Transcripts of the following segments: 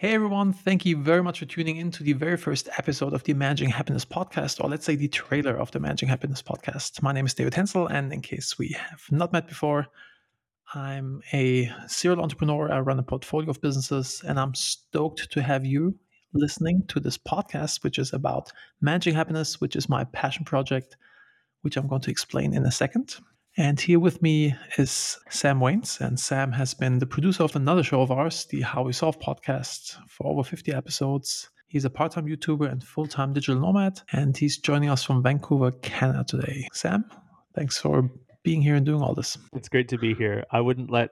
Hey everyone, thank you very much for tuning in to the very first episode of the Managing Happiness podcast, or let's say the trailer of the Managing Happiness podcast. My name is David Henzel, and in case we have not met before, I'm a serial entrepreneur. I run a portfolio of businesses, and I'm stoked to have you listening to this podcast, which is about managing happiness, which is my passion project, which I'm going to explain in a second. And here with me is Sam Waines. And Sam has been the producer of another show of ours, the How We Solve podcast, for over 50 episodes. He's a part time YouTuber and full time digital nomad. And he's joining us from Vancouver, Canada today. Sam, thanks for being here and doing all this. It's great to be here. I wouldn't let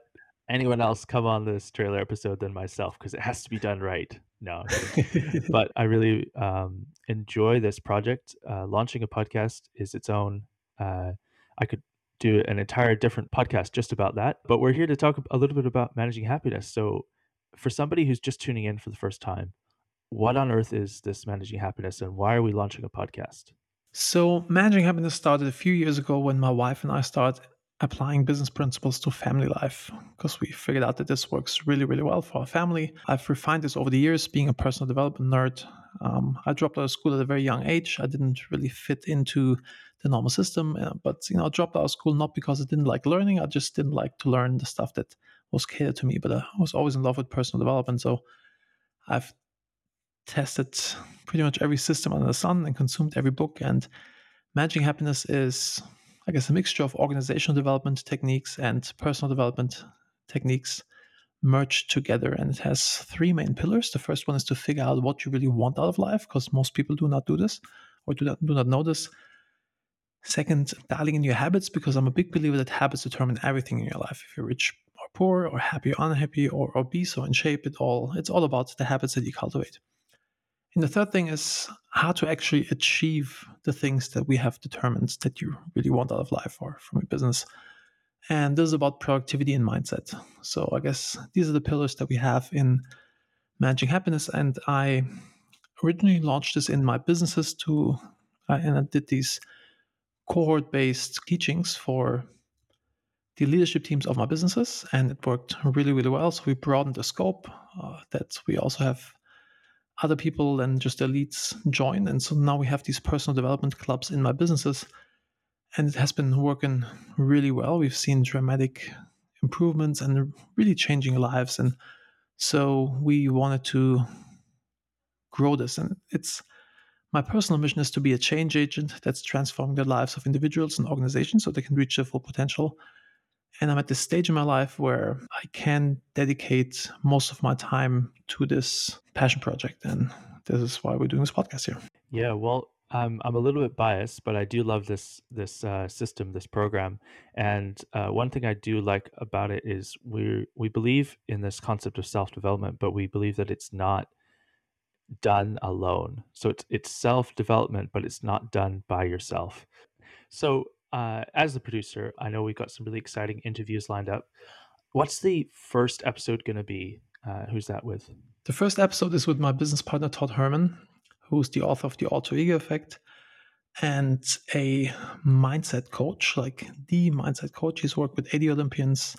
anyone else come on this trailer episode than myself because it has to be done right. No, but I really um, enjoy this project. Uh, launching a podcast is its own. Uh, I could do an entire different podcast just about that. But we're here to talk a little bit about managing happiness. So, for somebody who's just tuning in for the first time, what on earth is this managing happiness and why are we launching a podcast? So, managing happiness started a few years ago when my wife and I started applying business principles to family life because we figured out that this works really, really well for our family. I've refined this over the years, being a personal development nerd. Um, I dropped out of school at a very young age. I didn't really fit into the normal system. Uh, but you know, I dropped out of school not because I didn't like learning. I just didn't like to learn the stuff that was catered to me. But I was always in love with personal development, so I've tested pretty much every system under the sun and consumed every book. And managing happiness is, I guess, a mixture of organizational development techniques and personal development techniques merged together and it has three main pillars the first one is to figure out what you really want out of life because most people do not do this or do not do not know this Second, dialing in your habits because I'm a big believer that habits determine everything in your life. If you're rich or poor, or happy or unhappy, or obese or in shape, it all it's all about the habits that you cultivate. And the third thing is how to actually achieve the things that we have determined that you really want out of life or from your business. And this is about productivity and mindset. So I guess these are the pillars that we have in managing happiness. And I originally launched this in my businesses to, uh, and I did these cohort based teachings for the leadership teams of my businesses, and it worked really, really well. So we broadened the scope uh, that we also have other people than just elites join. And so now we have these personal development clubs in my businesses, and it has been working really well. We've seen dramatic improvements and really changing lives. And so we wanted to grow this, and it's my personal mission is to be a change agent that's transforming the lives of individuals and organizations so they can reach their full potential. And I'm at this stage in my life where I can dedicate most of my time to this passion project. And this is why we're doing this podcast here. Yeah, well, I'm I'm a little bit biased, but I do love this this uh, system, this program. And uh, one thing I do like about it is we we believe in this concept of self development, but we believe that it's not done alone. So it's it's self development, but it's not done by yourself. So uh, as the producer, I know we've got some really exciting interviews lined up. What's the first episode going to be? Uh, who's that with? The first episode is with my business partner Todd Herman, who's the author of the Alter Ego Effect and a mindset coach, like the mindset coach. He's worked with 80 Olympians,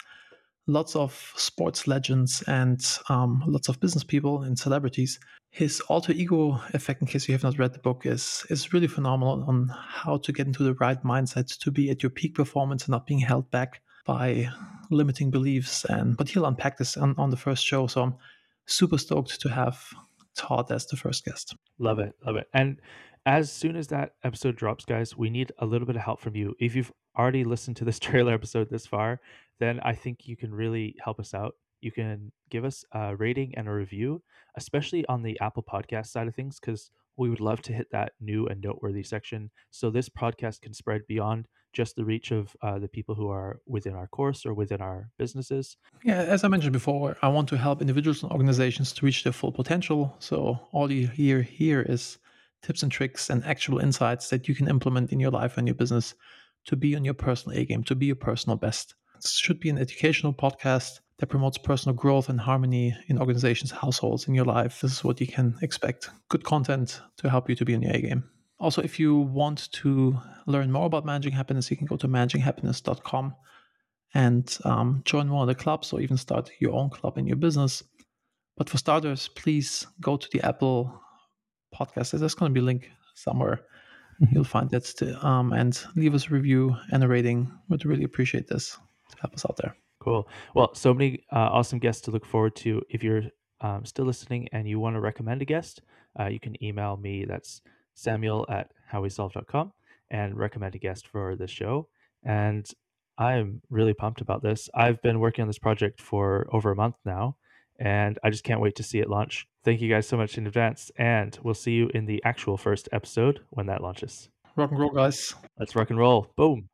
lots of sports legends, and um, lots of business people and celebrities his alter ego effect in case you have not read the book is is really phenomenal on how to get into the right mindset to be at your peak performance and not being held back by limiting beliefs and but he'll unpack this on, on the first show so i'm super stoked to have todd as the first guest. Love it love it. And as soon as that episode drops guys we need a little bit of help from you. If you've already listened to this trailer episode this far then i think you can really help us out you can give us a rating and a review, especially on the Apple Podcast side of things, because we would love to hit that new and noteworthy section. So this podcast can spread beyond just the reach of uh, the people who are within our course or within our businesses. Yeah, as I mentioned before, I want to help individuals and organizations to reach their full potential. So all you hear here is tips and tricks and actual insights that you can implement in your life and your business to be on your personal A game, to be your personal best. It should be an educational podcast that promotes personal growth and harmony in organizations, households, in your life. This is what you can expect. Good content to help you to be in your A game. Also, if you want to learn more about managing happiness, you can go to managinghappiness.com and um, join one of the clubs or even start your own club in your business. But for starters, please go to the Apple podcast. There's going to be a link somewhere. Mm-hmm. You'll find it to, um, and leave us a review and a rating. Would really appreciate this to help us out there. Cool. Well, so many uh, awesome guests to look forward to. If you're um, still listening and you want to recommend a guest, uh, you can email me. That's samuel at howwesolve.com and recommend a guest for the show. And I'm really pumped about this. I've been working on this project for over a month now, and I just can't wait to see it launch. Thank you guys so much in advance, and we'll see you in the actual first episode when that launches. Rock and roll, guys. Let's rock and roll. Boom.